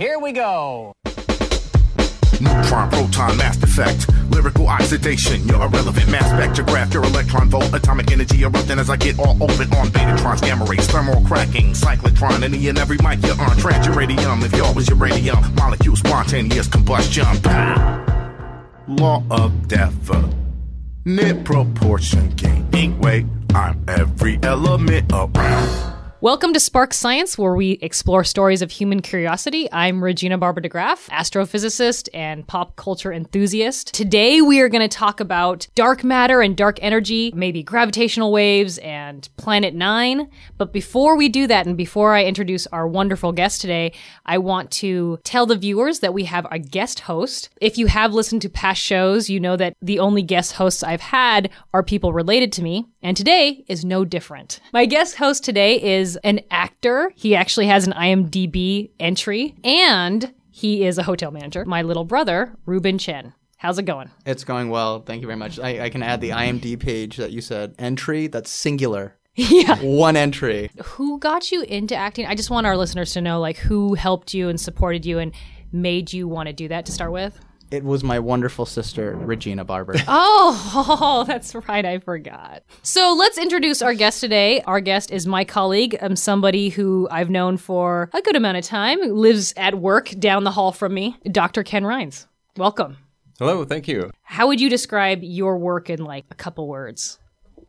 Here we go. Neutron, proton, mass effect, lyrical oxidation. You're irrelevant, mass spectrograph. Your electron volt, atomic energy erupting as I get all open on betatrons, gamma rays, thermal cracking, cyclotron. Any and every mic you're on, trans uranium. If y'all was uranium, molecule spontaneous combustion. Pow! Law of definite proportion, gaining weight. I'm every element around. Welcome to Spark Science, where we explore stories of human curiosity. I'm Regina Barber DeGraaff, astrophysicist and pop culture enthusiast. Today, we are going to talk about dark matter and dark energy, maybe gravitational waves and Planet Nine. But before we do that, and before I introduce our wonderful guest today, I want to tell the viewers that we have a guest host. If you have listened to past shows, you know that the only guest hosts I've had are people related to me, and today is no different. My guest host today is an actor. He actually has an IMDb entry, and he is a hotel manager. My little brother, Ruben Chen. How's it going? It's going well. Thank you very much. I, I can add the IMDb page that you said. Entry, that's singular. Yeah. One entry. Who got you into acting? I just want our listeners to know like who helped you and supported you and made you want to do that to start with. It was my wonderful sister, Regina Barber. Oh, that's right. I forgot. So let's introduce our guest today. Our guest is my colleague, um, somebody who I've known for a good amount of time, lives at work down the hall from me, Dr. Ken Rines. Welcome. Hello, thank you. How would you describe your work in like a couple words?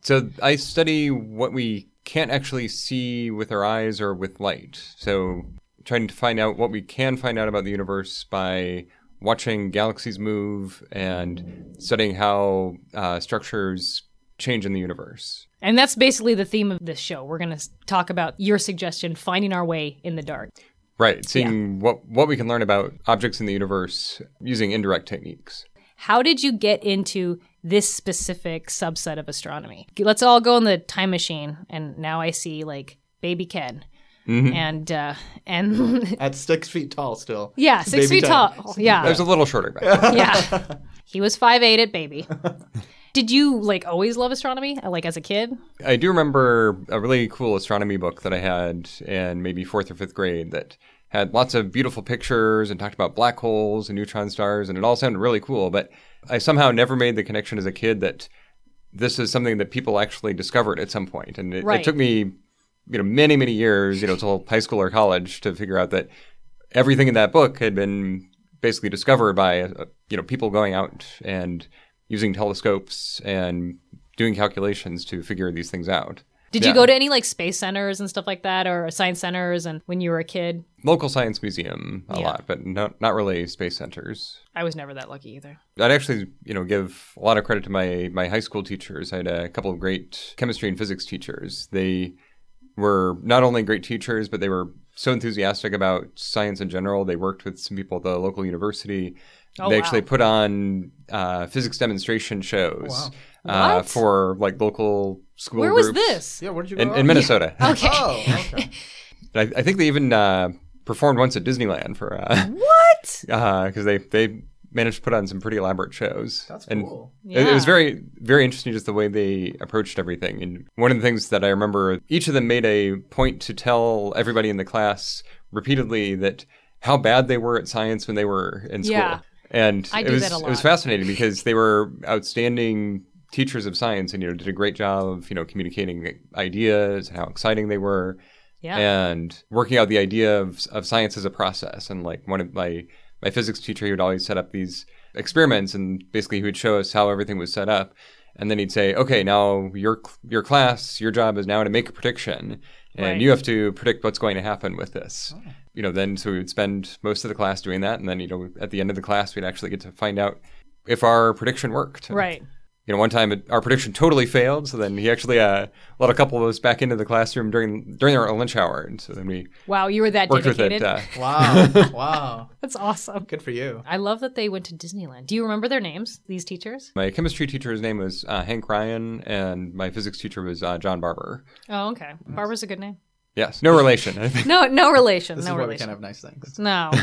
So I study what we can't actually see with our eyes or with light. So trying to find out what we can find out about the universe by watching galaxies move and studying how uh, structures change in the universe. And that's basically the theme of this show. We're going to talk about your suggestion, finding our way in the dark. Right, seeing what what we can learn about objects in the universe using indirect techniques. How did you get into this specific subset of astronomy? Let's all go in the time machine, and now I see like baby Ken. And uh, and At six feet tall still. yeah, six Baby feet Ken. tall. Oh, I Yeah, was a little shorter back yeah. He was five eight at baby. Did you like always love astronomy, uh, like as a kid? I do remember a really cool astronomy book that I had in maybe fourth or fifth grade that had lots of beautiful pictures and talked about black holes and neutron stars, and it all sounded really cool. But I somehow never made the connection as a kid that this is something that people actually discovered at some point. And it, Right. it took me, you know, many, many years, you know, till high school or college to figure out that everything in that book had been basically discovered by, uh, you know, people going out and using telescopes and doing calculations to figure these things out. Did you go to any like space centers and stuff like that, or science centers? And when you were a kid, Local science museum a Yeah. lot, but not not really space centers. I was never that lucky either. I'd actually, you know, give a lot of credit to my my high school teachers. I had a couple of great chemistry and physics teachers. They were not only great teachers, but they were so enthusiastic about science in general. They worked with some people at the local university. Oh, they wow. actually put on uh, physics demonstration shows uh, for like local school Where was this? Yeah, where did you in, go? in Minnesota. Okay. Oh, okay. I, I think they even uh, performed once at Disneyland for uh, What? because they they managed to put on some pretty elaborate shows. That's and cool. It, it was very very interesting just the way they approached everything. And one of the things that I remember, each of them made a point to tell everybody in the class repeatedly that how bad they were at science when they were in school. Yeah. And I it do was that a it was fascinating because they were outstanding teachers of science and you know did a great job of you know communicating ideas and how exciting they were Yeah. and working out the idea of, of science as a process. And like one of my my physics teacher, he would always set up these experiments, and basically he would show us how everything was set up, and then he'd say, "Okay, now your your class, your job is now to make a prediction, and Right. you have to predict what's going to happen with this." Oh. You know, then so we would spend most of the class doing that, and then you know at the end of the class we'd actually get to find out if our prediction worked. Right. You know, one time it, our prediction totally failed. So then he actually uh, let a couple of us back into the classroom during during our lunch hour, and so then we Wow, you were that dedicated. it. Uh, Wow. wow. That's awesome. Good for you. I love that they went to Disneyland. Do you remember their names? These teachers? my chemistry teacher's name was uh, Hank Ryan, and my physics teacher was uh, John Barber. Oh, okay. Barber's a good name. Yes, no relation. I think. No, no relation. This no is why we relation. can't have nice things. No.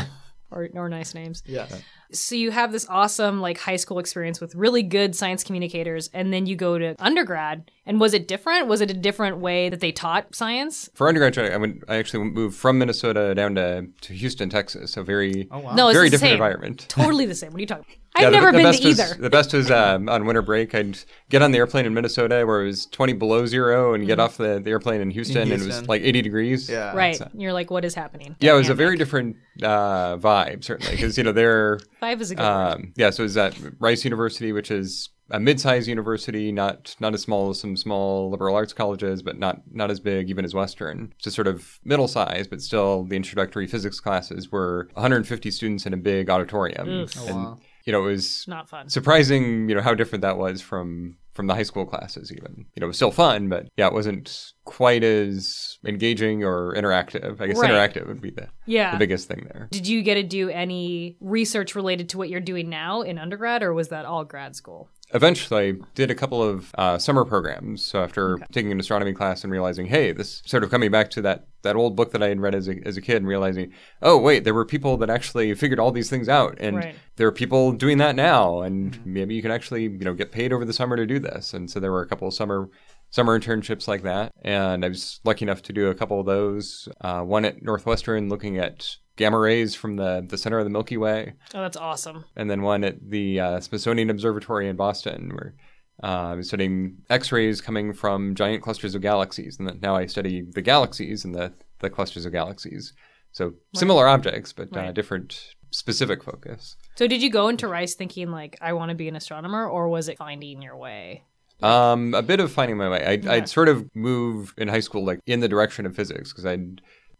or, or nice names. Yeah. So you have this awesome like high school experience with really good science communicators, and then you go to undergrad And was it different? Was it a different way that they taught science? For undergrad, I went. I actually moved from Minnesota down to, to Houston, Texas. So very, Oh wow. No, very different same. environment. Totally the same. What are you talking about? Yeah, I've the- never the been best to was, either. The best was um, on winter break. I'd get on the airplane in Minnesota where it was 20 below zero, and get off the, the airplane in Houston, and it was like 80 degrees. Yeah. right. You're like, what is happening? Yeah, it was a very different uh, vibe, certainly, because you know they're Five is a good word. um, yeah. So it was at Rice University, which is a mid-sized university, not not as small as some small liberal arts colleges, but not not as big even as Western. Just sort of middle size, but still the introductory physics classes were 150 students in a big auditorium, Oh, and wow. You know it was Not fun. surprising, you know, how different that was from from the high school classes. Even you know, it was still fun, but yeah, it wasn't quite as engaging or interactive. I guess Right. interactive would be the Yeah. the biggest thing there. Did you get to do any research related to what you're doing now in undergrad, or was that all grad school? Eventually, I did a couple of uh, summer programs. So after taking an astronomy class and realizing, hey, this sort of coming back to that that old book that I had read as a, as a kid, and realizing, oh wait, there were people that actually figured all these things out, and Right. there are people doing that now, and maybe you can actually you know get paid over the summer to do this. And so there were a couple of summer summer internships like that, and I was lucky enough to do a couple of those. Uh, one at Northwestern, looking at gamma rays from the the center of the Milky Way Oh, that's awesome. and then one at the uh, Smithsonian Observatory in Boston, where uh, I was studying X-rays coming from giant clusters of galaxies, and now I study the galaxies and the the clusters of galaxies. So similar objects, but uh, Right. different specific focus. So, did you go into Rice thinking like I want to be an astronomer, or was it finding your way? Um, a bit of finding my way. I'd, I'd sort of move in high school like in the direction of physics because I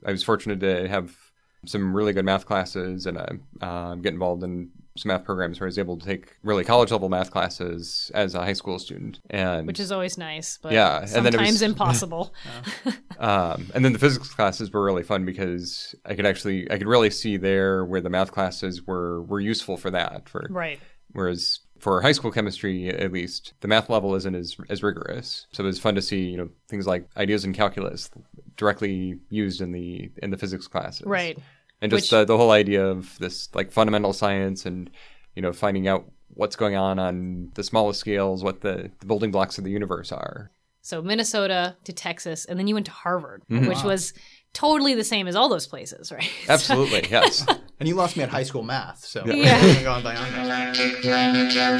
I was fortunate to have some really good math classes and uh, uh, get involved in some math programs where I was able to take really college level math classes as a high school student. And Which is always nice, but Yeah, and then it sometimes was- impossible. Um, and then the physics classes were really fun because I could actually I could really see there where the math classes were were useful for that. For right. whereas for high school chemistry at least the math level isn't as as rigorous. So it was fun to see you know things like ideas in calculus directly used in the in the physics classes. Right. And just Which- the, the whole idea of this like fundamental science and you know finding out what's going on on the smallest scales, what the, the building blocks of the universe are. So Minnesota to Texas, and then you went to Harvard, Mm-hmm. which was totally the same as all those places, right? Absolutely, yes. And you lost me at high school math, so Yeah. we're going beyond that.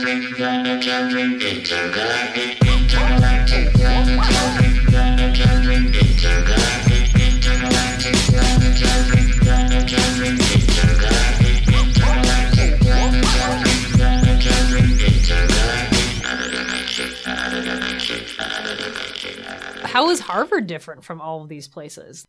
How is Harvard different from all of these places?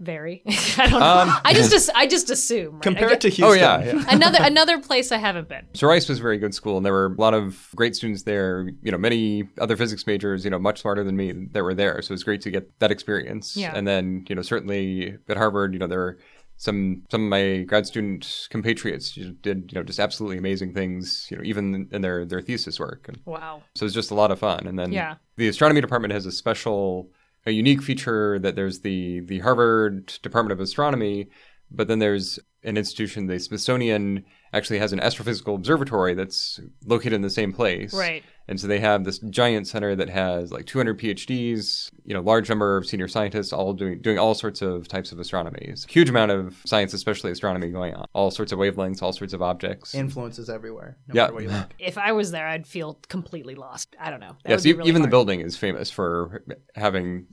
Very. I don't know. Um, I just I just assume. Right? Compared get- to Houston. Oh yeah, yeah. another another place I haven't been. So Rice was a very good school, and there were a lot of great students there. You know, many other physics majors, you know, much smarter than me, that were there. So it was great to get that experience. Yeah. And then, you know, certainly at Harvard, you know, there were some some of my grad student compatriots did, you know, just absolutely amazing things. You know, even in their their thesis work. And Wow. so it was just a lot of fun. And then Yeah. the astronomy department has a special, a unique feature that there's the the Harvard Department of Astronomy, but then there's an institution, the Smithsonian actually has an astrophysical observatory that's located in the same place. Right. And so they have this giant center that has like 200 PhDs, you know, large number of senior scientists, all doing doing all sorts of types of astronomy. It's a huge amount of science, especially astronomy, going on. All sorts of wavelengths, all sorts of objects. Influences everywhere. No Yeah. matter what you like. If I was there, I'd feel completely lost. I don't know. That Yes, would be e- really even the building is famous for having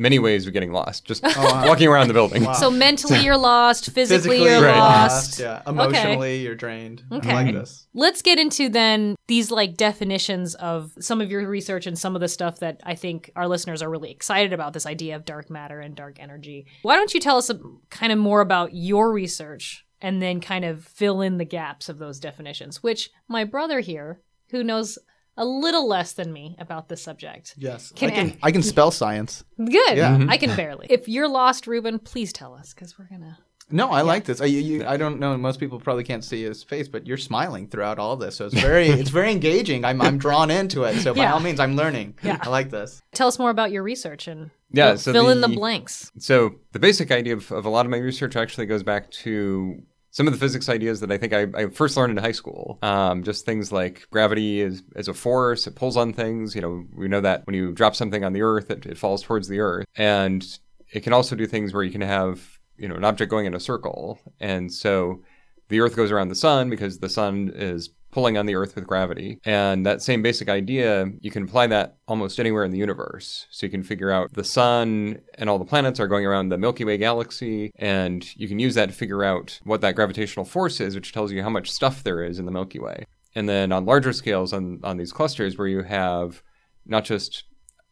many ways of getting lost. Just oh, wow. walking around the building. Wow. So mentally you're lost, physically, you're Right. lost. Yeah. Emotionally, you're drained. Okay. I like this. Let's get into then these like definitions of some of your research and some of the stuff that I think our listeners are really excited about this idea of dark matter and dark energy. Why don't you tell us a, kind of more about your research and then kind of fill in the gaps of those definitions, which my brother here, who knows a little less than me about this subject. Yes. Can I can I- I can spell science. Good. Yeah. Mm-hmm. I can barely. If you're lost, Ruben, please tell us because we're going to. No, I like this. I, you, you, I don't know. Most people probably can't see his face, but you're smiling throughout all this, so it's very, it's very engaging. I'm, I'm drawn into it. So by Yeah. all means, I'm learning. Yeah. I like this. Tell us more about your research and Yeah, fill, so fill in the the- blanks. So the basic idea of, of a lot of my research actually goes back to some of the physics ideas that I think I, I first learned in high school. Um, just things like gravity is, is a force, it pulls on things. You know, we know that when you drop something on the earth, it, it falls towards the earth. And it can also do things where you can have, you know, an object going in a circle. And so the earth goes around the sun because the sun is pulling on the earth with gravity. And that same basic idea, you can apply that almost anywhere in the universe. So you can figure out the sun and all the planets are going around the Milky Way galaxy, and you can use that to figure out what that gravitational force is, which tells you how much stuff there is in the Milky Way. And then on larger scales, on, on these clusters where you have not just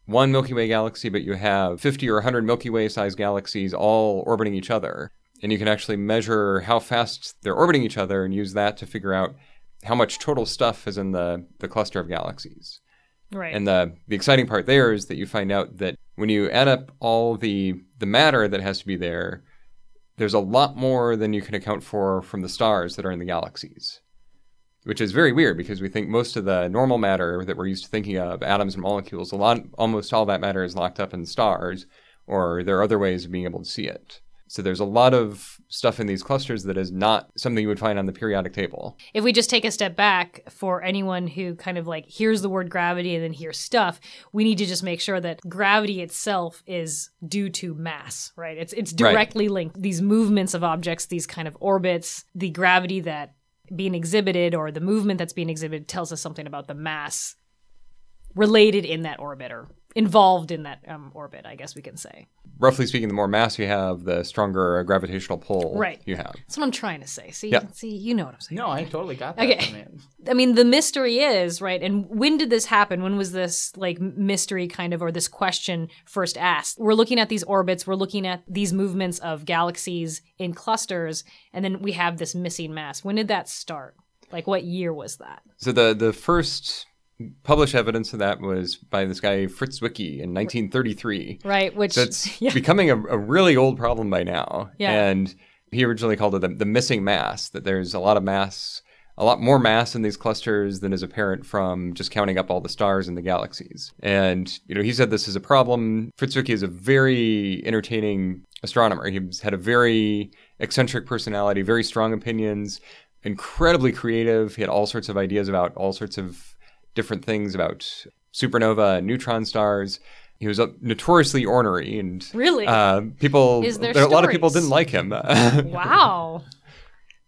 one Milky Way galaxy, but you have 50 or 100 Milky Way sized galaxies all orbiting each other. And you can actually measure how fast they're orbiting each other and use that to figure out how much total stuff is in the, the cluster of galaxies. Right. And the, the exciting part there is that you find out that when you add up all the, the matter that has to be there, there's a lot more than you can account for from the stars that are in the galaxies. Which is very weird because we think most of the normal matter that we're used to thinking of, atoms and molecules, a lot, almost all that matter is locked up in stars, or there are other ways of being able to see it. So there's a lot of stuff in these clusters that is not something you would find on the periodic table. If we just take a step back for anyone who kind of like hears the word gravity and then hears stuff, we need to just make sure that gravity itself is due to mass, right? It's it's Right. directly linked. These movements of objects, these kind of orbits, the gravity that being exhibited or the movement that's being exhibited tells us something about the mass related in that orbit or involved in that um, orbit, I guess we can say. Roughly speaking, the more mass you have, the stronger a gravitational pull Right. you have. That's what I'm trying to say. See, Yeah. see, you know what I'm saying. No, I totally got that. Okay. man. I mean, the mystery is, right? And when did this happen? When was this like mystery kind of, or this question first asked? We're looking at these orbits, we're looking at these movements of galaxies in clusters, and then we have this missing mass. When did that start? Like, what year was that? So the the first published evidence of that was by this guy Fritz Zwicky in 1933. Right? Which, So it's yeah, becoming a, a really old problem by now. Yeah. And he originally called it the, the missing mass, that there's a lot of mass, a lot more mass in these clusters than is apparent from just counting up all the stars in the galaxies. And, you know, he said this is a problem. Fritz Zwicky is a very entertaining astronomer. He's had a very eccentric personality, very strong opinions, incredibly creative. He had all sorts of ideas about all sorts of different things about supernova and neutron stars. He was uh, notoriously ornery and Really? uh, people. Is there a lot of people didn't like him. wow.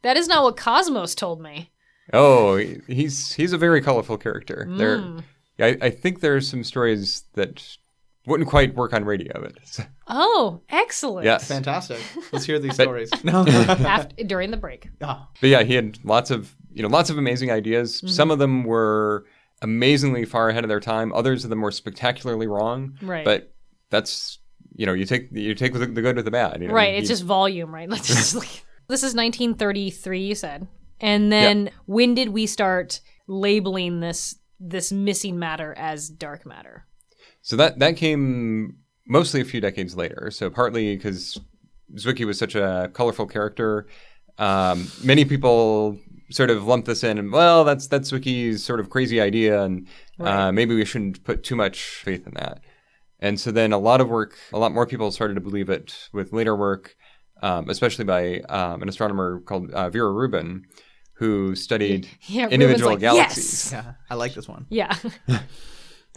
That is not what Cosmos told me. oh, he's he's a very colorful character. Mm. There, I, I think are some stories that wouldn't quite work on radio. But Oh, excellent. yes, Fantastic. Let's hear these But- stories. No. After, during the break. Oh, But yeah, he had lots of you know lots of amazing ideas. Mm-hmm. Some of them were amazingly far ahead of their time. Others of them were spectacularly wrong. Right. But that's you know you take you take the, the good with the bad. You know? Right, He- it's just volume, right? Let's just like this is 1933, you said, and then when did we start labeling this this missing matter as dark matter? So that that came mostly a few decades later. So partly because Zwicky was such a colorful character, um, many people sort of lump this in and well, that's that's Zwicky's sort of crazy idea, and Right. uh, maybe we shouldn't put too much faith in that. And so then a lot of work, a lot more people started to believe it with later work, um, especially by um, an astronomer called uh, Vera Rubin, who studied Yeah, Ruben's individual like, galaxies. Yes! yeah. I like this one. Yeah,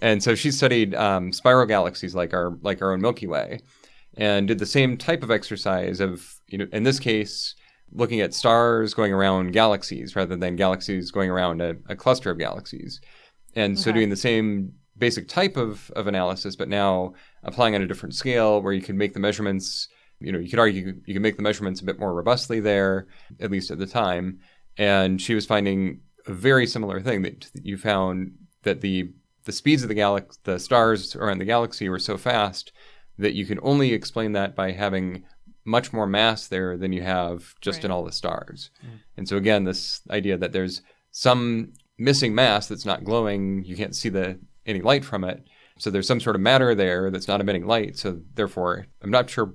And so she studied um, spiral galaxies like our like our own Milky Way, and did the same type of exercise of you know in this case looking at stars going around galaxies rather than galaxies going around a, a cluster of galaxies, and so doing the same basic type of, of analysis, but now applying on a different scale where you can make the measurements. You know, you could argue you can make the measurements a bit more robustly there, at least at the time. And she was finding a very similar thing that you found that the the speeds of the galaxy, the stars around the galaxy were so fast that you can only explain that by having much more mass there than you have just Right. in all the stars. Mm. And so again, this idea that there's some missing mass that's not glowing, you can't see the any light from it. So there's some sort of matter there that's not emitting light. So therefore, I'm not sure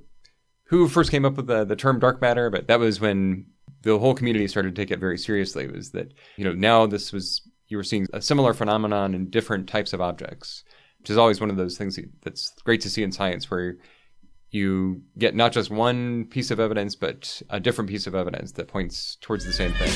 who first came up with the, the term dark matter, but that was when the whole community started to take it very seriously. Was that you know now this was you were seeing a similar phenomenon in different types of objects, which is always one of those things that's great to see in science, where you get not just one piece of evidence, but a different piece of evidence that points towards the same thing.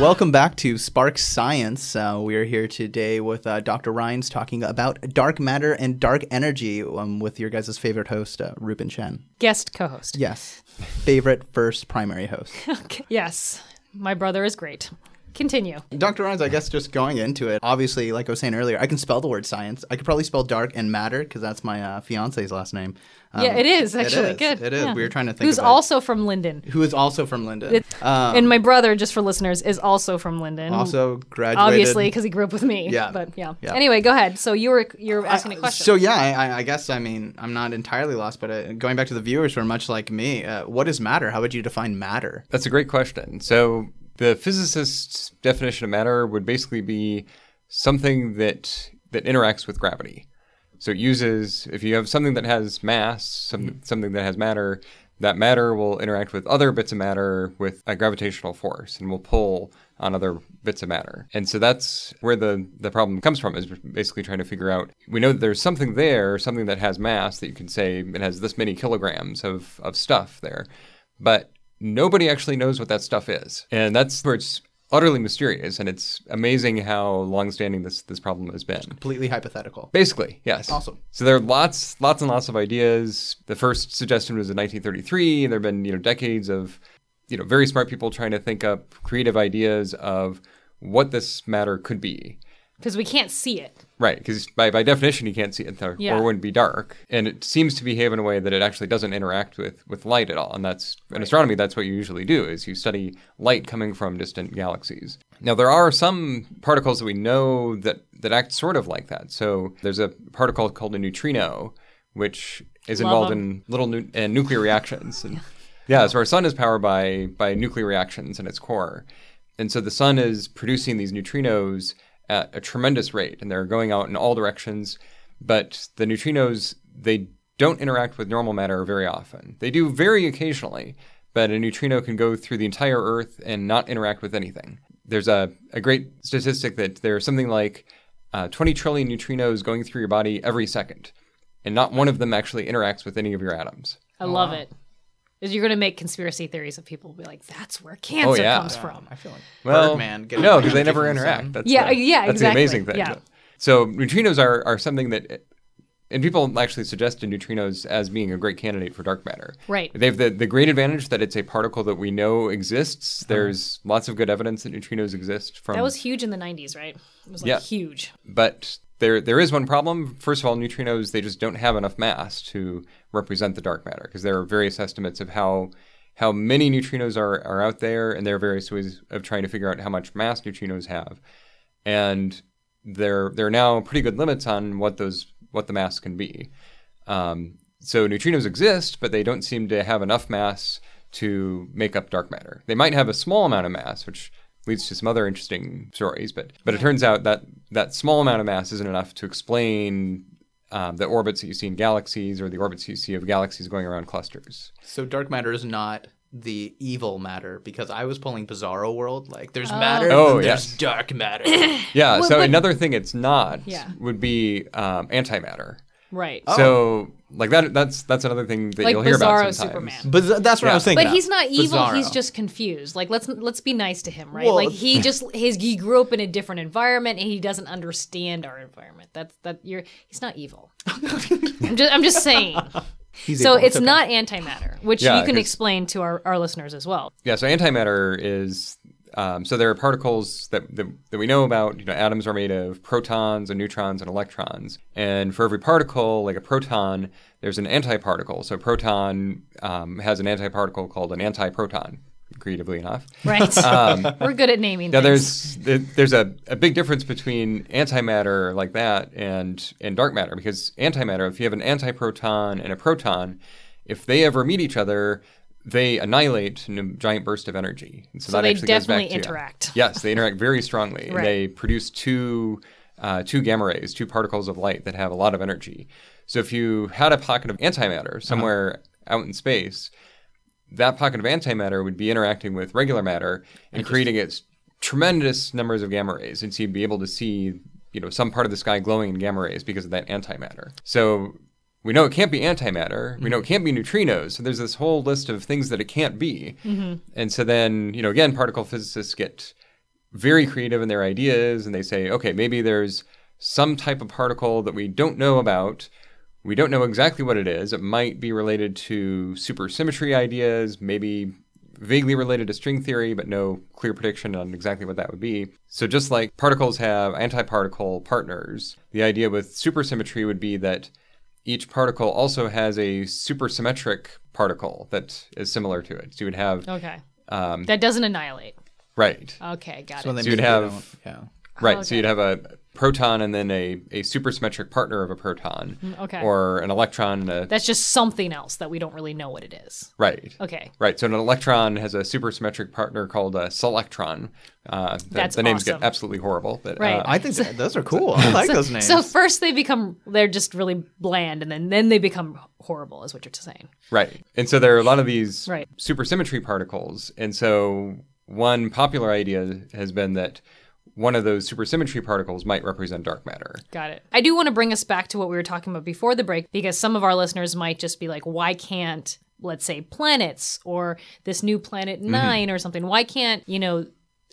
Welcome back to Spark Science. Uh, we are here today with uh, Dr. Rines talking about dark matter and dark energy um, with your guys' favorite host, uh, Ruben Chen. Guest co-host. Yes, favorite first primary host. Okay. Yes, my brother is great. Continue. Dr. Rines, I guess just going into it, obviously, like I was saying earlier, I can spell the word science. I could probably spell dark and matter because that's my uh, fiance's last name. Um, yeah, it is actually is. good. It is. Yeah. We were trying to think Who's of it. also from Lynden. Who is also from Lynden. Um, and my brother, just for listeners, is also from Lynden. also graduated. obviously because he grew up with me. Yeah. But yeah. Yeah. Anyway, go ahead. So you were you're asking a Uh, question. So yeah, I, I- I guess I mean I'm not entirely lost, but uh, going back to the viewers who are much like me, uh, what is matter? How would you define matter? That's a great question. So the physicist's definition of matter would basically be something that that interacts with gravity. So it uses if you have something that has mass, some, hmm. something that has matter, that matter will interact with other bits of matter with a gravitational force and will pull on other bits of matter. And so that's where the, the problem comes from is basically trying to figure out we know that there's something there, something that has mass that you can say it has this many kilograms of, of stuff there. But nobody actually knows what that stuff is. And that's where it's utterly mysterious and it's amazing how long-standing this this problem has been. Completely hypothetical. Basically, yes. Awesome. So there are lots, lots and lots of ideas. The first suggestion was in 1933, and there have been you know decades of you know very smart people trying to think up creative ideas of what this matter could be. Because we can't see it. Right, because by, by definition you can't see it, or, Yeah. or it wouldn't be dark, and it seems to behave in a way that it actually doesn't interact with, with light at all. And that's in astronomy, that's what you usually do: is you study light coming from distant galaxies. Now there are some particles that we know that that act sort of like that. So there's a particle called a neutrino, which is Love involved 'em. in little nu- uh, nuclear reactions. And yeah, so our sun is powered by by nuclear reactions in its core, and so the sun is producing these neutrinos at a tremendous rate, and they're going out in all directions. But the neutrinos they don't interact with normal matter very often. They do very occasionally, but a neutrino can go through the entire Earth and not interact with anything. There's a, a great statistic that there's something like uh, 20 trillion neutrinos going through your body every second, and not one of them actually interacts with any of your atoms. I love it. Is you're going to make conspiracy theories of people will be like, that's where cancer yeah. comes from. I feel like Well, Birdman. getting no, because they never interact. sun. That's Yeah, the, yeah, that's exactly. the amazing thing. Yeah. So neutrinos are, are something that, and people actually suggested neutrinos as being a great candidate for dark matter. Right. They have the, the great advantage that it's a particle that we know Uh-huh. exists. There's lots of good evidence that neutrinos exist from. That was huge in the 90s, right? It was like Yeah. huge. but there there is one problem. First of all, neutrinos they just don't have enough mass to represent the dark matter because there are various estimates of how how many neutrinos are, are out there, and there are various ways of trying to figure out how much mass neutrinos have, and there there are now pretty good limits on what those what the mass can be. Um, so neutrinos exist, but they don't seem to have enough mass to make up dark matter. They might have a small amount of mass, which leads to some other interesting stories. But but it turns out that that small amount of mass isn't enough to explain um, the orbits that you see in galaxies or the orbits you see of galaxies going around clusters. So dark matter is not the evil matter because I was pulling Bizarro World. Like there's matter, Oh, then there's yes. dark matter. Yeah. Well, so but- another thing it's not Yeah. would be um, antimatter. Right. So oh. like that that's that's another thing that Like you'll hear about Bizarro sometimes. Superman. but th- that's what I Yeah. was thinking. But he's not evil. He's just confused. Like let's let's be nice to him, right? Well- like he just his he grew up in a different environment and he doesn't understand our environment. That's that you're he's not evil. I'm just I'm just saying. He's So evil. it's okay. not antimatter, which Yeah, you can explain to our, our listeners as well. Yeah, so antimatter is um, so there are particles that, that that we know about. You know, atoms are made of protons and neutrons and electrons, and for every particle, like a proton, there's an antiparticle. So proton um, has an antiparticle called an antiproton. Creatively enough, Right. We're good at naming now things. there's there's a, a big difference between antimatter like that and and dark matter because antimatter, if you have an antiproton and a proton, if they ever meet each other, they annihilate in a giant burst of energy. And so, So that they actually goes back definitely to- interact. Yes, they interact very strongly. Right. They produce two uh, two gamma rays, two particles of light that have a lot of energy. So if you had a pocket of antimatter somewhere out in space, that pocket of antimatter would be interacting with regular matter and creating its tremendous numbers of gamma rays. And so you'd be able to see, you know, some part of the sky glowing in gamma rays because of that antimatter. So we know it can't be antimatter. We know it mm-hmm. can't be neutrinos. So there's this whole list of things that it can't be. Mm-hmm. And so then, you know, again, particle physicists get very creative in their ideas and they say, okay, maybe there's some type of particle that we don't know about. We don't know exactly what it is. It might be related to supersymmetry ideas, maybe vaguely related to string theory, but no clear prediction on exactly what that would be. So, just like particles have antiparticle partners, the idea with supersymmetry would be that each particle also has a supersymmetric particle that is similar to it. So, you would have, Okay. um, That doesn't annihilate. right. Okay, got So it. So you'd have- yeah. Right. okay. So you'd have a proton and then a, a supersymmetric partner of a proton. Mm, okay. Or an electron. And a, That's just something else that we don't really know what it is. right. Okay. Right. So an electron has a supersymmetric partner called a selectron. Uh, the, That's the names awesome. get absolutely horrible. But, Right. uh, I think that, those are cool. I like those names. So first they become they're just really bland, and then then they become horrible, is what you're saying. Right. And so there are a lot of these Right. supersymmetry particles. And so one popular idea has been that one of those supersymmetry particles might represent dark matter. Got it. I do want to bring us back to what we were talking about before the break because some of our listeners might just be like, why can't, let's say, planets or this new planet mm-hmm. 9 or something, why can't, you know,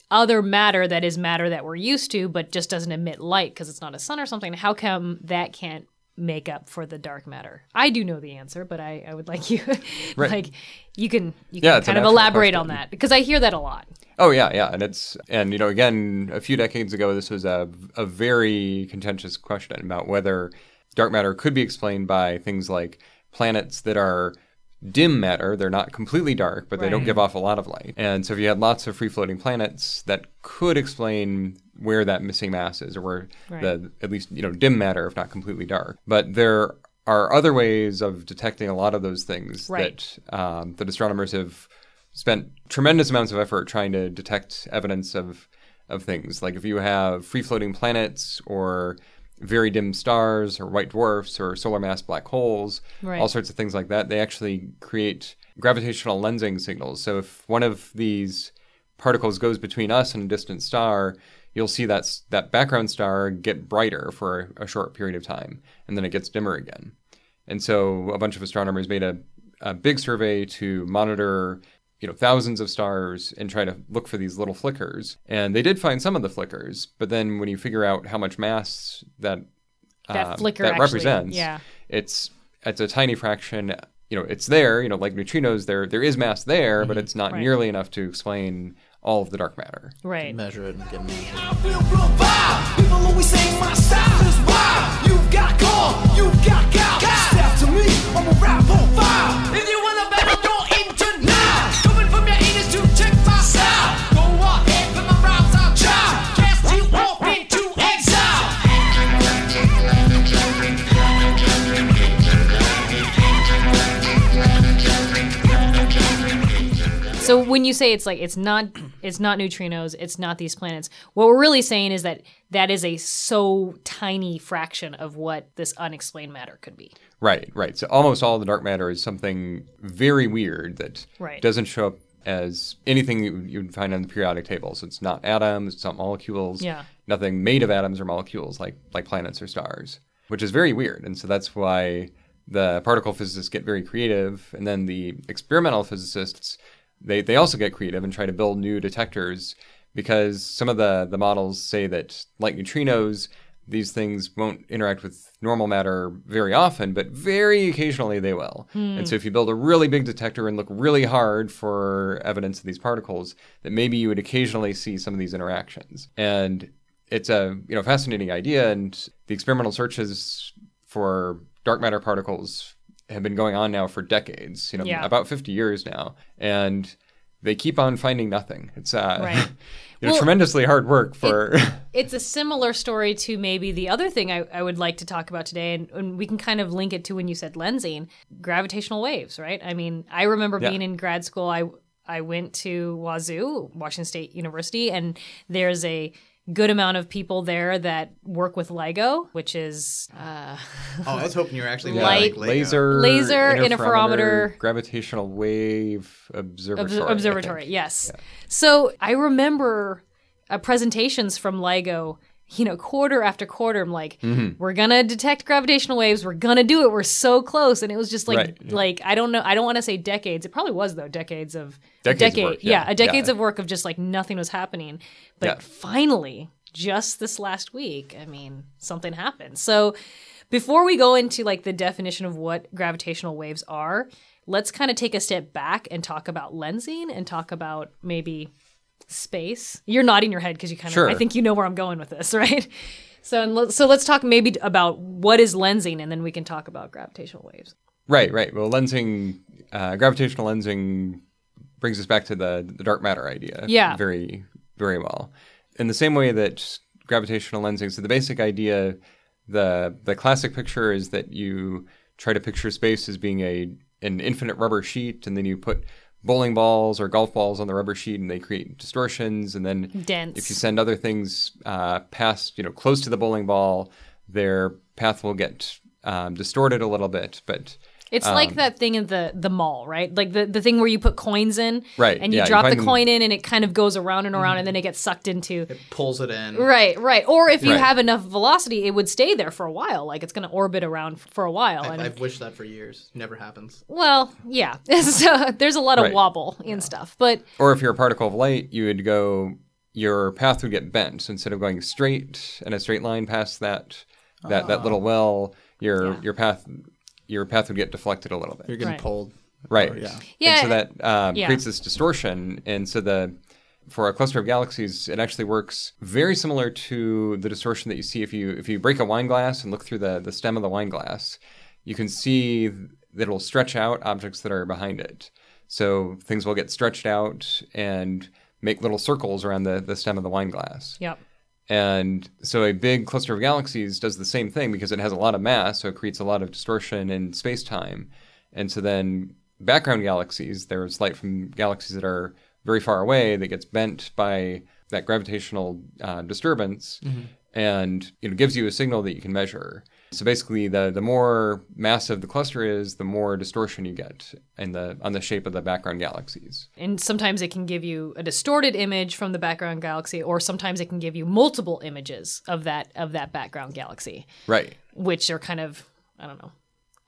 other matter that is matter that we're used to but just doesn't emit light because it's not a sun or something? How come that can't make up for the dark matter? I do know the answer, but I, I would like you, like, you can, you can kind of elaborate on that because I hear that a lot. Oh yeah, yeah, and it's and you know again a few decades ago this was a a very contentious question about whether dark matter could be explained by things like planets that are dim matter they're not completely dark but they don't give off a lot of light and so if you had lots of free floating planets that could explain where that missing mass is or where Right. the at least you know dim matter if not completely dark but there are other ways of detecting a lot of those things Right. that um, that astronomers have spent tremendous amounts of effort trying to detect evidence of of things. Like if you have free floating planets or very dim stars or white dwarfs or solar mass black holes, Right. all sorts of things like that, they actually create gravitational lensing signals. So if one of these particles goes between us and a distant star, you'll see that that background star get brighter for a short period of time, and then it gets dimmer again. And so a bunch of astronomers made a, a big survey to monitor, you know, thousands of stars and try to look for these little flickers. And they did find some of the flickers, but then when you figure out how much mass that That um, flicker that actually- represents, yeah. it's it's a tiny fraction. You know, it's there. You know, like neutrinos, there there is mass there, but it's not Right. nearly enough to explain all of the dark matter. Right. Measure it and get an So when you say it's like it's not it's not neutrinos, it's not these planets. What we're really saying is that that is a so tiny fraction of what this unexplained matter could be. Right, right. So almost all the dark matter is something very weird that Right. doesn't show up as anything you would find on the periodic table. So it's not atoms, it's not molecules. Yeah. Nothing made of atoms or molecules like like planets or stars, which is very weird. And so that's why the particle physicists get very creative, and then the experimental physicists they they also get creative and try to build new detectors because some of the the models say that like neutrinos these things won't interact with normal matter very often, but very occasionally they will. And hmm. so if you build a really big detector and look really hard for evidence of these particles, that maybe you would occasionally see some of these interactions. And it's a you know fascinating idea, and the experimental searches for dark matter particles have been going on now for decades. You know, Yeah. about 50 years now, and they keep on finding nothing. It's uh, Right. you know, Well, tremendously hard work for. it's a similar story to maybe the other thing I, I would like to talk about today, and, and we can kind of link it to when you said lensing, gravitational waves, right? I mean, I remember Yeah. being in grad school. I I went to Wazoo, Washington State University, and there's a good amount of people there that work with LIGO, which is uh, Oh, I was hoping you were actually Yeah. Light- laser, Laser interferometer- gravitational wave observatory. Obs- observatory. think. Yes. So I remember uh, presentations from LIGO. You know, quarter after quarter, I'm like, Mm-hmm. we're gonna detect gravitational waves. We're gonna do it. We're so close, and it was just like, Right, yeah. like I don't know. I don't want to say decades. It probably was though. Decades of Decades of decade, work, yeah, a decades yeah. of work of just like nothing was happening. But Yeah. finally, just this last week, I mean, something happened. So before we go into like the definition of what gravitational waves are, let's kind of take a step back and talk about lensing and talk about maybe space. You're nodding your head because you kind of Sure. I think you know where I'm going with this, right? So and so let's talk maybe about what is lensing and then we can talk about gravitational waves. Right, right. Well, lensing, uh, gravitational lensing brings us back to the, the dark matter idea. Yeah. Very, very well. In the same way that gravitational lensing, so the basic idea, the the classic picture is that you try to picture space as being a an infinite rubber sheet, and then you put bowling balls or golf balls on the rubber sheet, and they create distortions. And then Dense. if you send other things uh, past, you know, close to the bowling ball, their path will get um, distorted a little bit, but It's Um, like that thing in the the mall, right? Like the, the thing where you put coins in, Right, And you yeah, you drop the coin in, and it kind of goes around and around, and then it gets sucked into. It pulls it in. Right, right. Or if you Right. have enough velocity, it would stay there for a while. Like it's going to orbit around for a while. I, and I've wished that for years. Never happens. well, yeah. so there's a lot of Right. wobble in stuff, but or if you're a particle of light, you would go, your path would get bent. So instead of going straight in a straight line past that that, that little well, your Yeah. your path your path would get deflected a little bit. You're getting Right. pulled. Right. Or- yeah. Yeah, And so that um, yeah. creates this distortion. And so the for a cluster of galaxies, it actually works very similar to the distortion that you see if you if you break a wine glass and look through the, the stem of the wine glass, you can see that it'll stretch out objects that are behind it. So things will get stretched out and make little circles around the, the stem of the wine glass. yep. And so a big cluster of galaxies does the same thing because it has a lot of mass, so it creates a lot of distortion in space time. And so then background galaxies, there's light from galaxies that are very far away that gets bent by that gravitational uh, disturbance and you know, gives you a signal that you can measure. So basically, the, the more massive the cluster is, the more distortion you get in the on the shape of the background galaxies. And sometimes it can give you a distorted image from the background galaxy, or sometimes it can give you multiple images of that of that background galaxy, Right. which are kind of I don't know,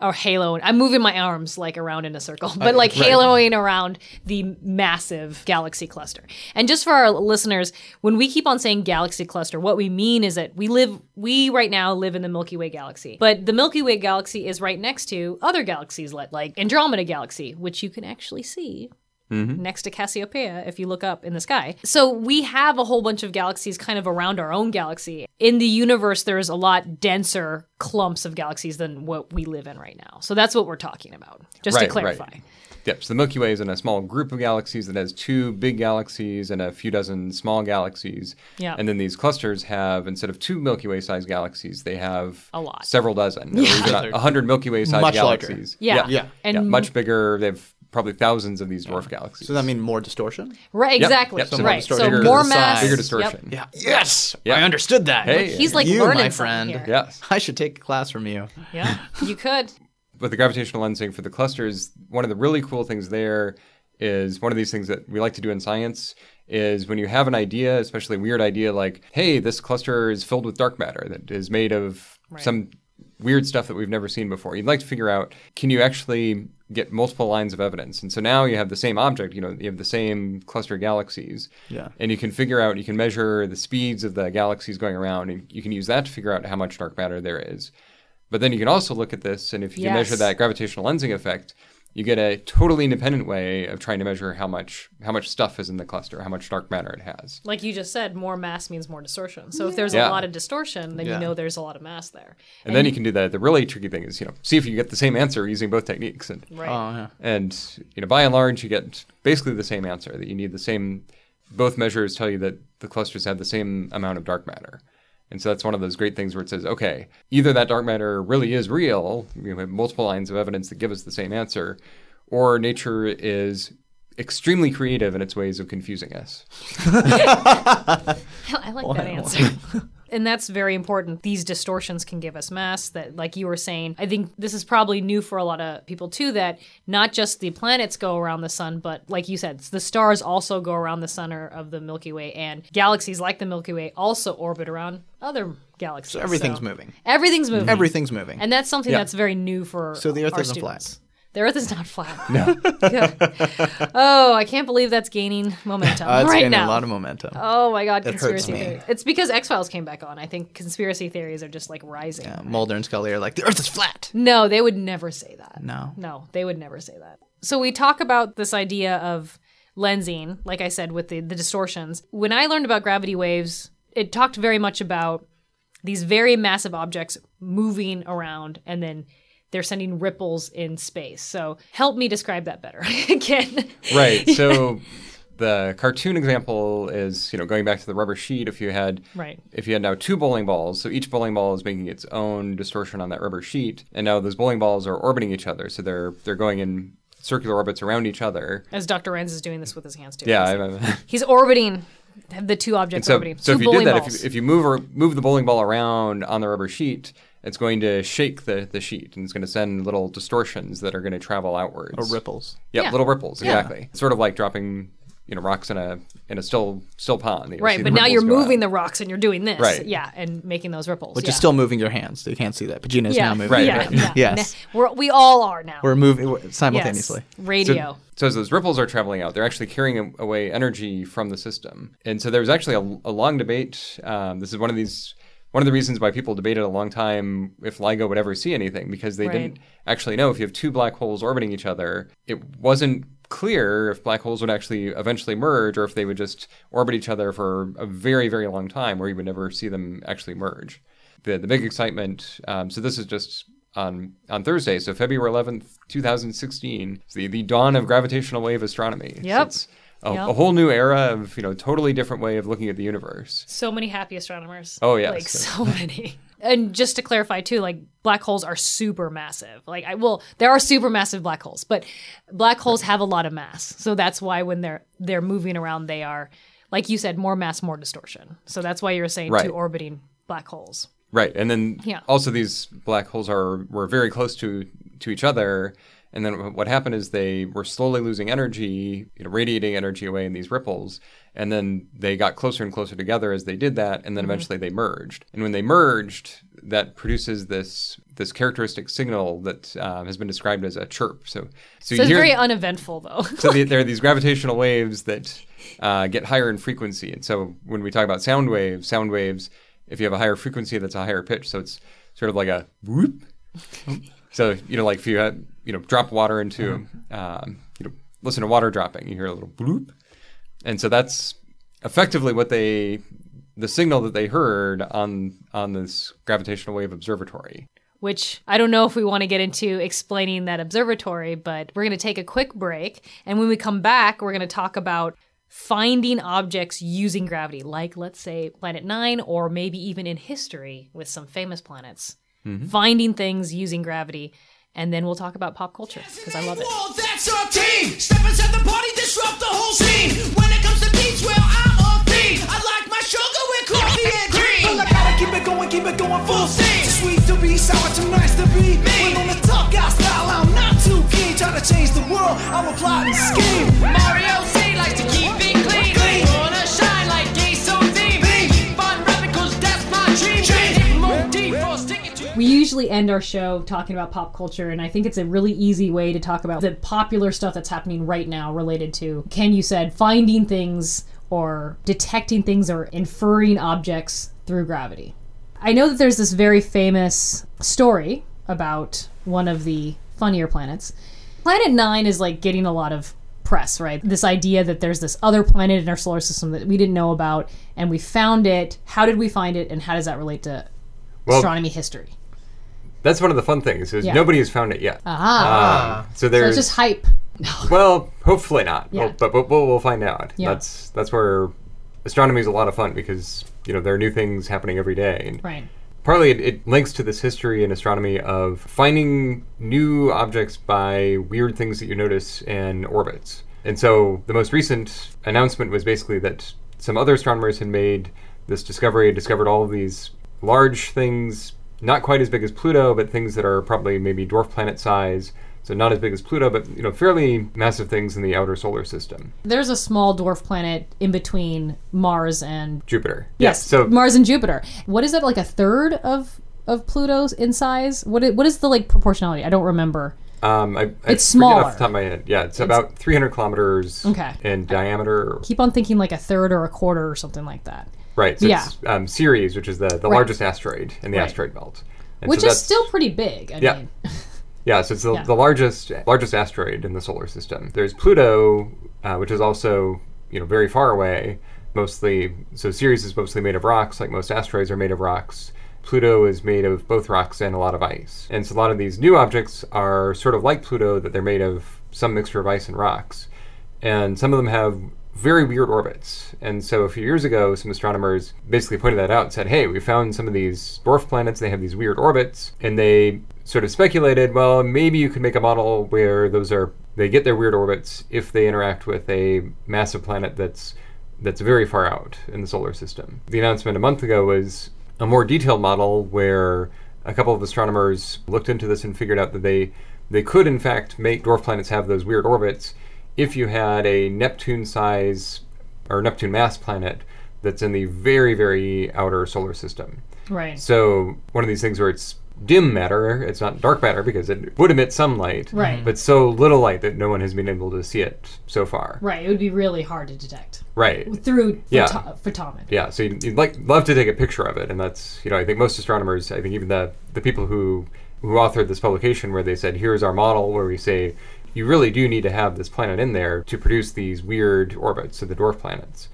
or halo. I'm moving my arms like around in a circle, but like haloing around the massive galaxy cluster. And just for our listeners, when we keep on saying galaxy cluster, what we mean is that we live, we right now live in the Milky Way galaxy, but the Milky Way galaxy is right next to other galaxies like Andromeda galaxy, which you can actually see Mm-hmm. next to Cassiopeia if you look up in the sky. So we have a whole bunch of galaxies kind of around our own galaxy. In the universe, there's a lot denser clumps of galaxies than what we live in right now. So that's what we're talking about, just to clarify. right. Yep. So the Milky Way is in a small group of galaxies that has two big galaxies and a few dozen small galaxies. Yeah. And then these clusters have, instead of two Milky Way sized galaxies, they have A lot. several dozen, or even a hundred Milky Way sized Much larger. galaxies. Yeah. Yeah. And yeah, much bigger. They have probably thousands of these dwarf galaxies. So that mean more distortion? Right, exactly. yep, so more right. So distortion. more mass. size. bigger Yep. distortion. Yeah. Yes. Yeah. I understood that. Hey. He's like you, learning my friend. here. Yes. I should take a class from you. Yeah, you could. with the gravitational lensing for the clusters, one of the really cool things there is one of these things that we like to do in science is when you have an idea, especially a weird idea like, hey, this cluster is filled with dark matter that is made of some weird stuff that we've never seen before. You'd like to figure out can you actually get multiple lines of evidence? And so now you have the same object, you know, you have the same cluster of galaxies. Yeah. And you can figure out, you can measure the speeds of the galaxies going around, and you can use that to figure out how much dark matter there is. But then you can also look at this, and if you can measure that gravitational lensing effect, you get a totally independent way of trying to measure how much how much stuff is in the cluster, how much dark matter it has. Like you just said, more mass means more distortion. So if there's Yeah. a lot of distortion, then Yeah. you know there's a lot of mass there. And, then you can do that. The really tricky thing is, you know, see if you get the same answer using both techniques. And Right. Oh, yeah. and you know, by and large, you get basically the same answer. That you need the same. Both measures tell you that the clusters have the same amount of dark matter. And so that's one of those great things where it says, okay, either that dark matter really is real, we have multiple lines of evidence that give us the same answer, or nature is extremely creative in its ways of confusing us. I like that answer. and that's very important. These distortions can give us mass that like you were saying. I think this is probably new for a lot of people too that not just the planets go around the sun, but like you said, the stars also go around the center of the Milky Way and galaxies like the Milky Way also orbit around other galaxies. So everything's So moving. Everything's mm-hmm. moving. Everything's moving. and that's something Yeah. that's very new for So the Earth our isn't students. flat. The Earth is not flat. No. oh, I can't believe that's gaining momentum Uh, it's right gaining now. a lot of momentum. Oh my god, It hurts conspiracy me. theory. It's because X Files came back on. I think conspiracy theories are just like rising. Uh, Mulder and Scully are like, the Earth is flat. No, they would never say that. No. No, they would never say that. So we talk about this idea of lensing, like I said, with the, the distortions. When I learned about gravity waves, it talked very much about these very massive objects moving around and then they're sending ripples in space. So help me describe that better. Again. right. So the cartoon example is, you know, going back to the rubber sheet. If you had, Right. if you had now two bowling balls, so each bowling ball is making its own distortion on that rubber sheet, and now those bowling balls are orbiting each other, so they're they're going in circular orbits around each other. As Dr. Rines is doing this with his hands too. Yeah, He's, I'm, I'm- he's orbiting the two objects so orbiting. so two if you did that, if you, if you move or move the bowling ball around on the rubber sheet, it's going to shake the, the sheet and it's going to send little distortions that are going to travel outwards. Or ripples. Yep, Yeah. little ripples, Yeah. exactly. Sort of like dropping, you know, rocks in a in a still still pond. Right, but now you're go out. moving the rocks and you're doing this. Right. Yeah, and making those ripples. Which yeah. is still moving your hands. You can't see that. But Gina's yeah. now moving. Right, yeah, right. yeah. Yes. We're, we all are now. We're moving we're- yes. simultaneously. Radio. So as those ripples are traveling out, they're actually carrying away energy from the system. And so there was actually a, a long debate. Um, this is one of these one of the reasons why people debated a long time if LIGO would ever see anything because they Right. didn't actually know if you have two black holes orbiting each other, it wasn't clear if black holes would actually eventually merge or if they would just orbit each other for a very very long time where you would never see them actually merge. The the big excitement. Um, so this is just on on Thursday, so February 11th, 2016, it's the the dawn of gravitational wave astronomy. So Yep. it's a, Yep. a whole new era of you know totally different way of looking at the universe. so many happy astronomers. Oh, yeah, Like so many. And just to clarify too, like black holes are super massive. Like I well, there are super massive black holes, but black holes have a lot of mass. So that's why when they're they're moving around they are like you said, more mass, more distortion. So that's why you're saying Right. two orbiting black holes. Right, and then Yeah. also these black holes are were very close to to each other, and then what happened is they were slowly losing energy, you know, radiating energy away in these ripples, and then they got closer and closer together as they did that, and then Mm-hmm. eventually they merged. And when they merged, that produces this this characteristic signal that um, has been described as a chirp. So, so, So it's hear very uneventful though. so the, there are these gravitational waves that uh, get higher in frequency. And so when we talk about sound waves, sound waves, if you have a higher frequency, that's a higher pitch. So it's sort of like a whoop. so you know, like if you had, you know drop water into um, you know listen to water dropping, you hear a little bloop, and so that's effectively what they the signal that they heard on on this gravitational wave observatory. which I don't know if we want to get into explaining that observatory, but we're going to take a quick break. And when we come back, we're going to talk about finding objects using gravity, like, let's say, Planet Nine, or maybe even in history with some famous planets. Finding things using gravity. And then we'll talk about pop culture because I love it. Well, that's our team. Step inside the party, disrupt the whole scene. When it comes to beats, well, I'm on beat. I like my sugar with coffee and cream. Well, I gotta keep it going, keep it going full steam. Sweet to be sour, too nice to be mean. On the tough guy style, I'm not too keen. Trying to change the world, I'm a plotting scheme. Mario C likes to keep it We usually end our show talking about pop culture, and I think it's a really easy way to talk about the popular stuff that's happening right now related to, Ken, you said, finding things or detecting things or inferring objects through gravity. I know that there's this very famous story about one of the funnier planets Planet Nine is like getting a lot of press, right? This idea that there's this other planet in our solar system that we didn't know about, and we found it. How did we find it, and how does that relate to Well- astronomy history? That's one of the fun things is Yeah. nobody has found it yet. Ah, Um, so so there's it's just hype. well, hopefully not. Yeah. Well, but, but we'll, we'll find out. Yeah. That's that's where astronomy is a lot of fun because you know there are new things happening every day. And Right. Partly it, it links to this history in astronomy of finding new objects by weird things that you notice in orbits. And so the most recent announcement was basically that some other astronomers had made this discovery, and discovered all of these large things, not quite as big as Pluto, but things that are probably maybe dwarf planet size. So not as big as Pluto, but you know, fairly massive things in the outer solar system. There's a small dwarf planet in between Mars and Jupiter. yes, So Mars and Jupiter. What is that like a third of of Pluto's in size? What is, what is the like proportionality? I don't remember. Um, I, I It's smaller. off the top of my head. Yeah, it's, about 300 kilometers Okay. in diameter. Keep on thinking like a third or a quarter or something like that. Right. So Yeah. it's um, Ceres, which is the, the Right. largest asteroid in the Right. asteroid belt. And Which so is still pretty big. I Yeah. mean, yeah. So it's the, Yeah. the largest largest asteroid in the solar system. There's Pluto, uh, which is also you know very far away. Mostly, so Ceres is mostly made of rocks, like most asteroids are made of rocks. Pluto is made of both rocks and a lot of ice. And so a lot of these new objects are sort of like Pluto, that they're made of some mixture of ice and rocks. And some of them have very weird orbits. And so a few years ago, some astronomers basically pointed that out and said, hey, we found some of these dwarf planets, they have these weird orbits. And they sort of speculated, well, maybe you could make a model where those are, they get their weird orbits if they interact with a massive planet that's that's very far out in the solar system. The announcement a month ago was a more detailed model where a couple of astronomers looked into this and figured out that they they could in fact make dwarf planets have those weird orbits if you had a Neptune size or Neptune mass planet that's in the very very outer solar system. right. So one of these things where it's dim matter, it's not dark matter because it would emit some light, Right. but so little light that no one has been able to see it so far. Right. It would be really hard to detect Right. through Yeah. photo- photometry. Yeah, so you'd, you'd like love to take a picture of it, and that's you know I think most astronomers, I think even the the people who who authored this publication, where they said here's our model, where we say you really do need to have this planet in there to produce these weird orbits of the dwarf planets.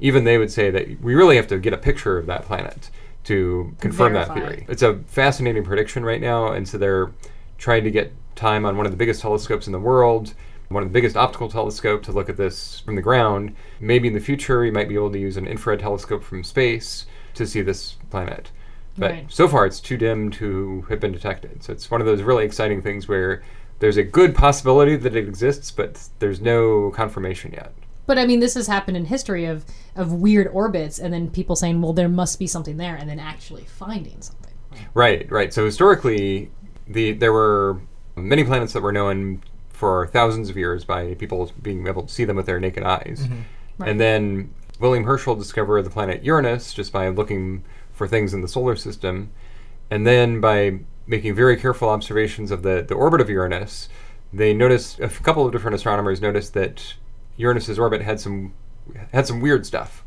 Even they would say that we really have to get a picture of that planet to confirm that theory. It's a fascinating prediction right now, and so they're trying to get time on one of the biggest telescopes in the world, one of the biggest optical telescope to look at this from the ground. Maybe in the future, you might be able to use an infrared telescope from space to see this planet. But Right. so far, it's too dim to have been detected. So it's one of those really exciting things where there's a good possibility that it exists, but there's no confirmation yet. But I mean, this has happened in history of of weird orbits, and then people saying, "Well, there must be something there," and then actually finding something. Right, right. So historically, the there were many planets that were known for thousands of years by people being able to see them with their naked eyes. Mm-hmm. And then William Herschel discovered the planet Uranus just by looking for things in the solar system. And then by making very careful observations of the, the orbit of Uranus, they noticed a couple of different astronomers noticed that Uranus's orbit had some had some weird stuff.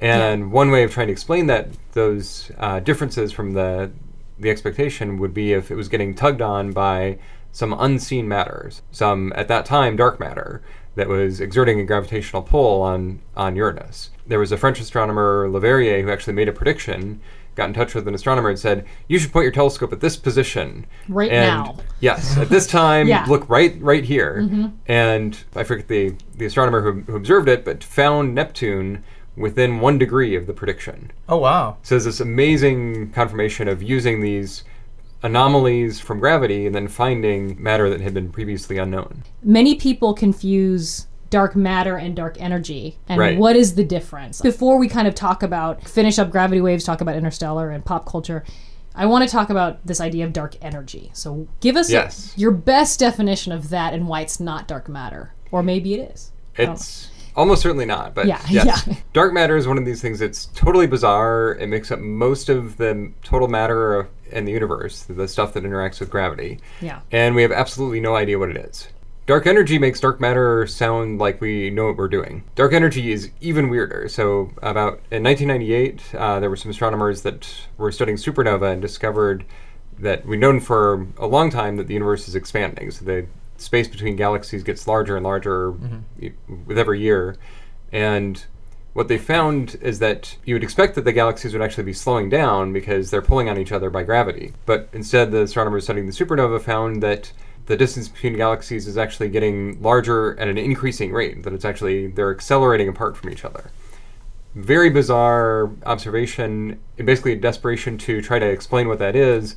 And one way of trying to explain that those uh, differences from the the expectation would be if it was getting tugged on by some unseen matters, some at that time dark matter that was exerting a gravitational pull on on Uranus. There was a French astronomer Leverrier who actually made a prediction, got in touch with an astronomer and said, "You should point your telescope at this position Right and now." Yes, at this time, Yeah. look right right here." Mm-hmm. And I forget the the astronomer who, who observed it, but found Neptune within one degree of the prediction. Oh wow. So there's this amazing confirmation of using these anomalies from gravity and then finding matter that had been previously unknown. Many people confuse dark matter and dark energy, and Right. what is the difference? Before we kind of talk about finish up gravity waves, talk about interstellar and pop culture. I want to talk about this idea of dark energy. So, give us Yes. your best definition of that and why it's not dark matter, or maybe it is. It's almost certainly not, but Yeah, yes. yeah. Dark matter is one of these things that's totally bizarre. It makes up most of the total matter in the universe, the stuff that interacts with gravity. Yeah. And we have absolutely no idea what it is. Dark energy makes dark matter sound like we know what we're doing. Dark energy is even weirder. So, about in 1998, uh, there were some astronomers that were studying supernova and discovered that we've known for a long time that the universe is expanding. So the space between galaxies gets larger and larger y- with every year. And what they found is that you would expect that the galaxies would actually be slowing down because they're pulling on each other by gravity. But instead, the astronomers studying the supernova found that the distance between galaxies is actually getting larger at an increasing rate, that it's actually, they're accelerating apart from each other very bizarre observation, basically a desperation to try to explain what that is.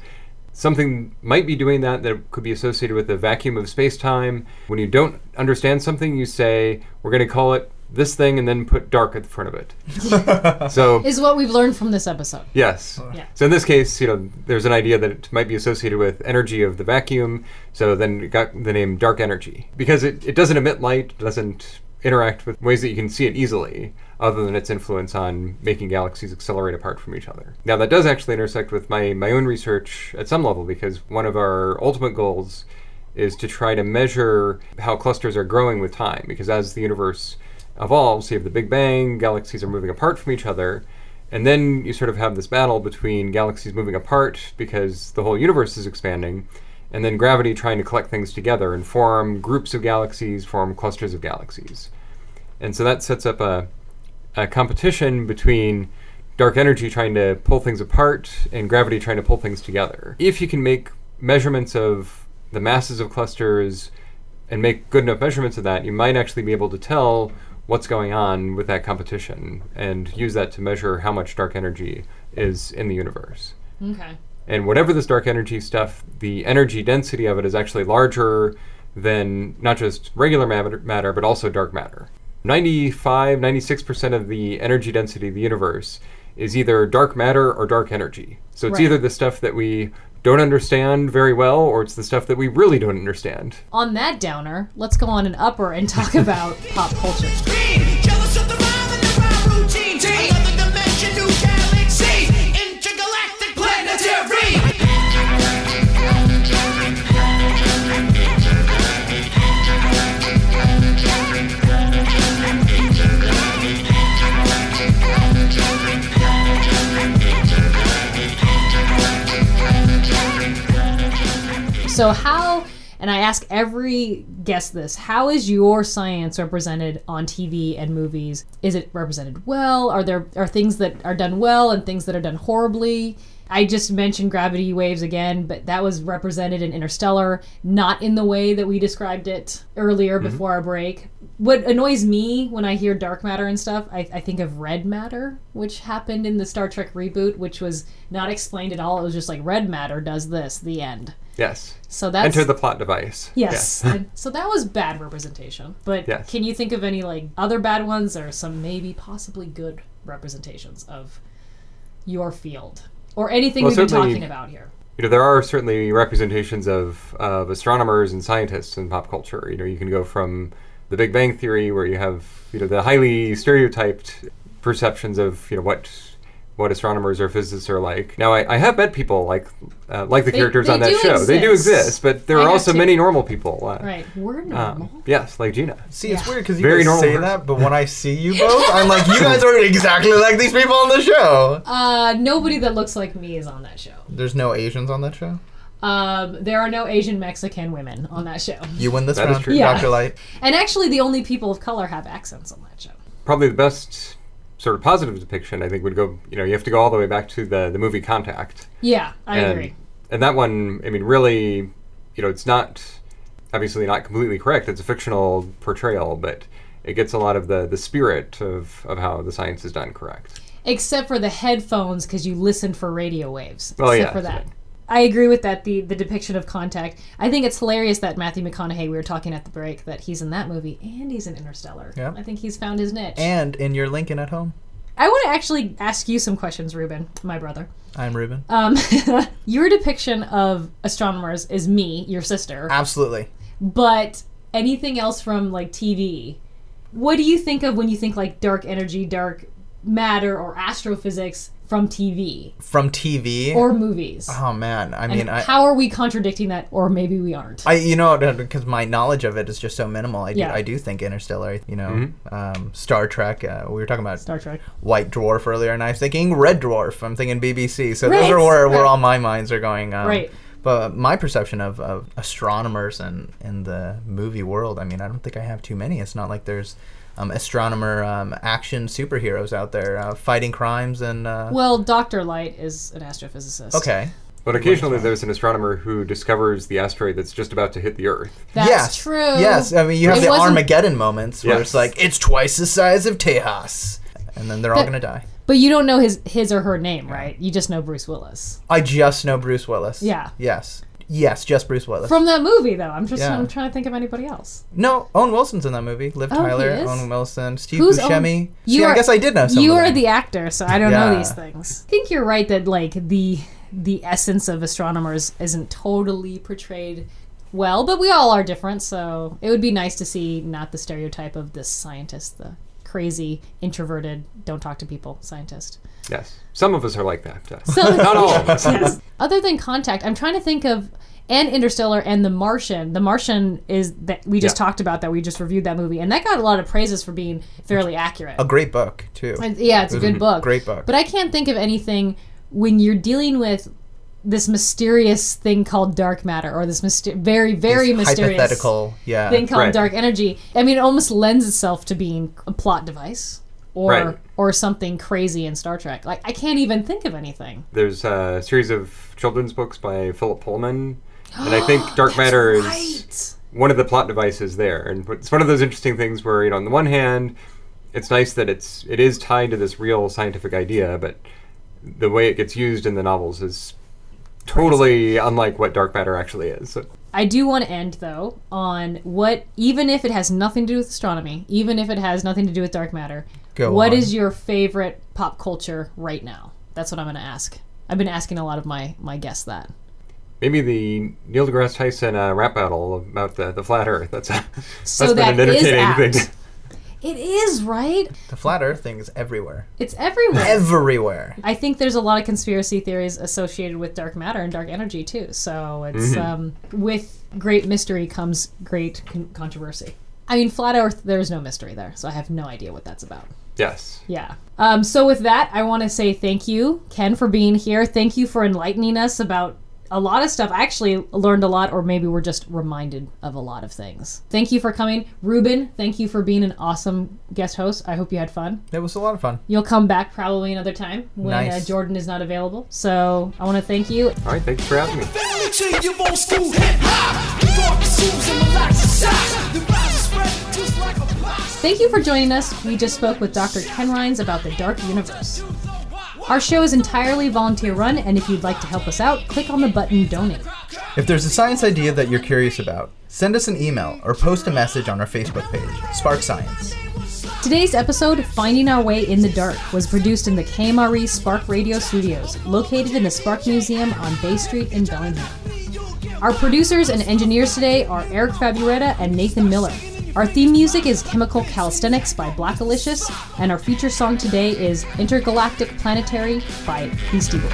Something might be doing that that could be associated with the vacuum of space time. When you don't understand something, you say, we're going to call it this thing and then put dark at the front of it. so, Is what we've learned from this episode. yes. Yeah. So in this case, you know, there's an idea that it might be associated with energy of the vacuum. So then it got the name dark energy because it, it doesn't emit light, doesn't interact with ways that you can see it easily, other than its influence on making galaxies accelerate apart from each other. Now that does actually intersect with my, my own research at some level because one of our ultimate goals is to try to measure how clusters are growing with time because as the universe evolves, so you have the Big Bang, galaxies are moving apart from each other, and then you sort of have this battle between galaxies moving apart because the whole universe is expanding, and then gravity trying to collect things together and form groups of galaxies, form clusters of galaxies. And so that sets up a, a competition between dark energy trying to pull things apart and gravity trying to pull things together. If you can make measurements of the masses of clusters and make good enough measurements of that, you might actually be able to tell what's going on with that competition and use that to measure how much dark energy is in the universe. Okay. And whatever this dark energy stuff, the energy density of it is actually larger than not just regular matter, matter but also dark matter. 95, 96% of the energy density of the universe is either dark matter or dark energy. So it's Right. either the stuff that we don't understand very well or it's the stuff that we really don't understand. On that downer, let's go on an upper and talk about pop culture. So how and I ask every guest this, how is your science represented on TV and movies? Is it represented well? Are there are things that are done well and things that are done horribly? I just mentioned gravity waves again, but that was represented in Interstellar, not in the way that we described it earlier mm-hmm. before our break. What annoys me when I hear dark matter and stuff, I, I think of red matter, which happened in the Star Trek reboot, which was not explained at all. It was just like red matter does this, the end. Yes. So that's Enter the plot device. yes. And so that was bad representation. But Yes. can you think of any like other bad ones or some maybe possibly good representations of your field or anything Well, we've been talking about here? you know there are certainly representations of of astronomers and scientists in pop culture. You know, you can go from the Big Bang Theory, where you have you know the highly stereotyped perceptions of you know what what astronomers or physicists are like. Now, I, I have met people like uh, like the They- characters they on that do show. They do exist. exist, but there I are also to- many normal people. Uh, Right. We're um, normal. yes, like Gina. See, it's weird because you Very guys normal say person. that, but when I see you both, I'm like, you guys are exactly like these people on the show. uh, nobody that looks like me is on that show. There's no Asians on that show. Um, there are no Asian Mexican women on that show. You win this That is round, true. Yeah. Dr. Light. And actually, the only people of color have accents on that show. Probably the best sort of positive depiction, I think, would go. You know, you have to go all the way back to the the movie Contact. Yeah, I and, agree. And that one, I mean, really, you know, it's not obviously not completely correct. It's a fictional portrayal, but it gets a lot of the the spirit of of how the science is done correct. except for the headphones because you listen for radio waves. Oh, except yeah, for that. yeah. I agree with that. The the depiction of contact. I think it's hilarious that Matthew McConaughey. We were talking at the break that he's in that movie and he's in Interstellar. Yeah. I think he's found his niche. And in your Lynden at home, I want to actually ask you some questions, Ruben, my brother. I'm Ruben. Um, your depiction of astronomers is me, your sister, Absolutely. but anything else from like TV. What do you think of when you think like dark energy, dark matter, or astrophysics from TV From TV. or movies? oh man, I And mean, I, how are we contradicting that, or maybe we aren't? I, you know, because my knowledge of it is just so minimal. I do, Yeah. I do think Interstellar. You know, Mm-hmm. um, Star Trek. Uh, we were talking about Star Trek. White Dwarf earlier, and I was thinking Red Dwarf. I'm thinking BBC. So Right, those are where, where right. all my minds are going. Um, Right. But my perception of, of astronomers and in the movie world, I mean, I don't think I have too many. It's not like there's um, astronomer um, action superheroes out there uh, fighting crimes and. Uh, Well, Doctor Light is an astrophysicist. okay. But occasionally there's an astronomer who discovers the asteroid that's just about to hit the Earth. That's yes. true. Yes, I mean you have It the Armageddon moments where Yes. it's like it's twice the size of Tejas, and then they're all gonna die. But you don't know his his or her name, right? You just know Bruce Willis I just know Bruce Willis. Yeah. Yes. Yes, just Bruce Willis. from that movie, though. I'm just Yeah. I'm trying to think of anybody else. no, Owen Wilson's in that movie. Liv Oh, Tyler? Owen Wilson, Steve Who's Buscemi. Owen- See, You I are- guess I did know You are the actor, so I don't know these things. I think you're right that like the the essence of astronomers isn't totally portrayed well, but we all are different, so it would be nice to see not the stereotype of this scientist, the crazy, introverted, don't talk to people scientist. Yes. Some of us are like that. So- Not all of us. Yes. Other than Contact, I'm trying to think of and Interstellar and The Martian. The Martian is that we just Yeah. talked about that we just reviewed that movie, and that got a lot of praises for being fairly accurate. a great book too. And- yeah, it's a good mm-hmm. book. Great book. But I can't think of anything when you're dealing with this mysterious thing called dark matter, or this myster- very, very These mysterious hypothetical. Yeah. thing called Right. dark energy. I mean, it almost lends itself to being a plot device. Or, Right. or something crazy in Star Trek. Like I can't even think of anything. There's a series of children's books by Philip Pullman. And I think Dark Matter is Right. one of the plot devices there. And it's one of those interesting things where, you know, on the one hand, it's nice that it's it is tied to this real scientific idea, but the way it gets used in the novels is totally unlike what dark matter actually is. I do want to end though on what, even if it has nothing to do with astronomy, even if it has nothing to do with dark matter, Go what on. is your favorite pop culture right now? That's what I'm going to ask. I've been asking a lot of my my guests that. maybe the Neil deGrasse Tyson uh, rap battle about the, the flat Earth. That's a, So that's been that an is entertaining apt. thing. It is right. the flat Earth thing is everywhere. It's everywhere. Everywhere. I think there's a lot of conspiracy theories associated with dark matter and dark energy too. So it's um, with great mystery comes great con- controversy. I mean, flat Earth. There's no mystery there, so I have no idea what that's about. Yes. Yeah. Um, so with that, I want to say thank you, Ken, for being here. Thank you for enlightening us about a lot of stuff. I actually learned a lot, or maybe we're just reminded of a lot of things. Thank you for coming, Ruben. Thank you for being an awesome guest host. I hope you had fun. It was a lot of fun. You'll come back probably another time when uh, Jordan is not available. So I want to thank you. All right. Thanks for having me. Family tree, you old school hip hop. The dark shoes and relaxing socks. The vibes spread just like a box. Thank you for joining us. We just spoke with Dr. Ken Rines about the dark universe. Our show is entirely volunteer run, and if you'd like to help us out, click on the button donate. If there's a science idea that you're curious about, send us an email or post a message on our Facebook page, Spark Science. Today's episode, Finding Our Way in the Dark, was produced in the KMRE Spark Radio Studios, located in the Spark Museum on Bay Street in Bellingham. Our producers and engineers today are Eric Faburetta and Nathan Miller. Our theme music is Chemical Calisthenics by Blackalicious, and our feature song today is Intergalactic Planetary by Beastie Boys.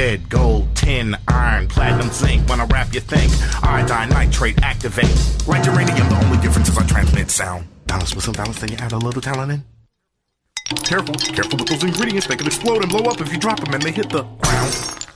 Lead, gold, tin, iron, platinum, zinc. When I rap, you think iodine, nitrate, activate. Red uranium, the only difference is I transmit sound. Balance with some balance, then you add a little talent in. Careful, careful with those ingredients. They can explode and blow up if you drop them and they hit the ground.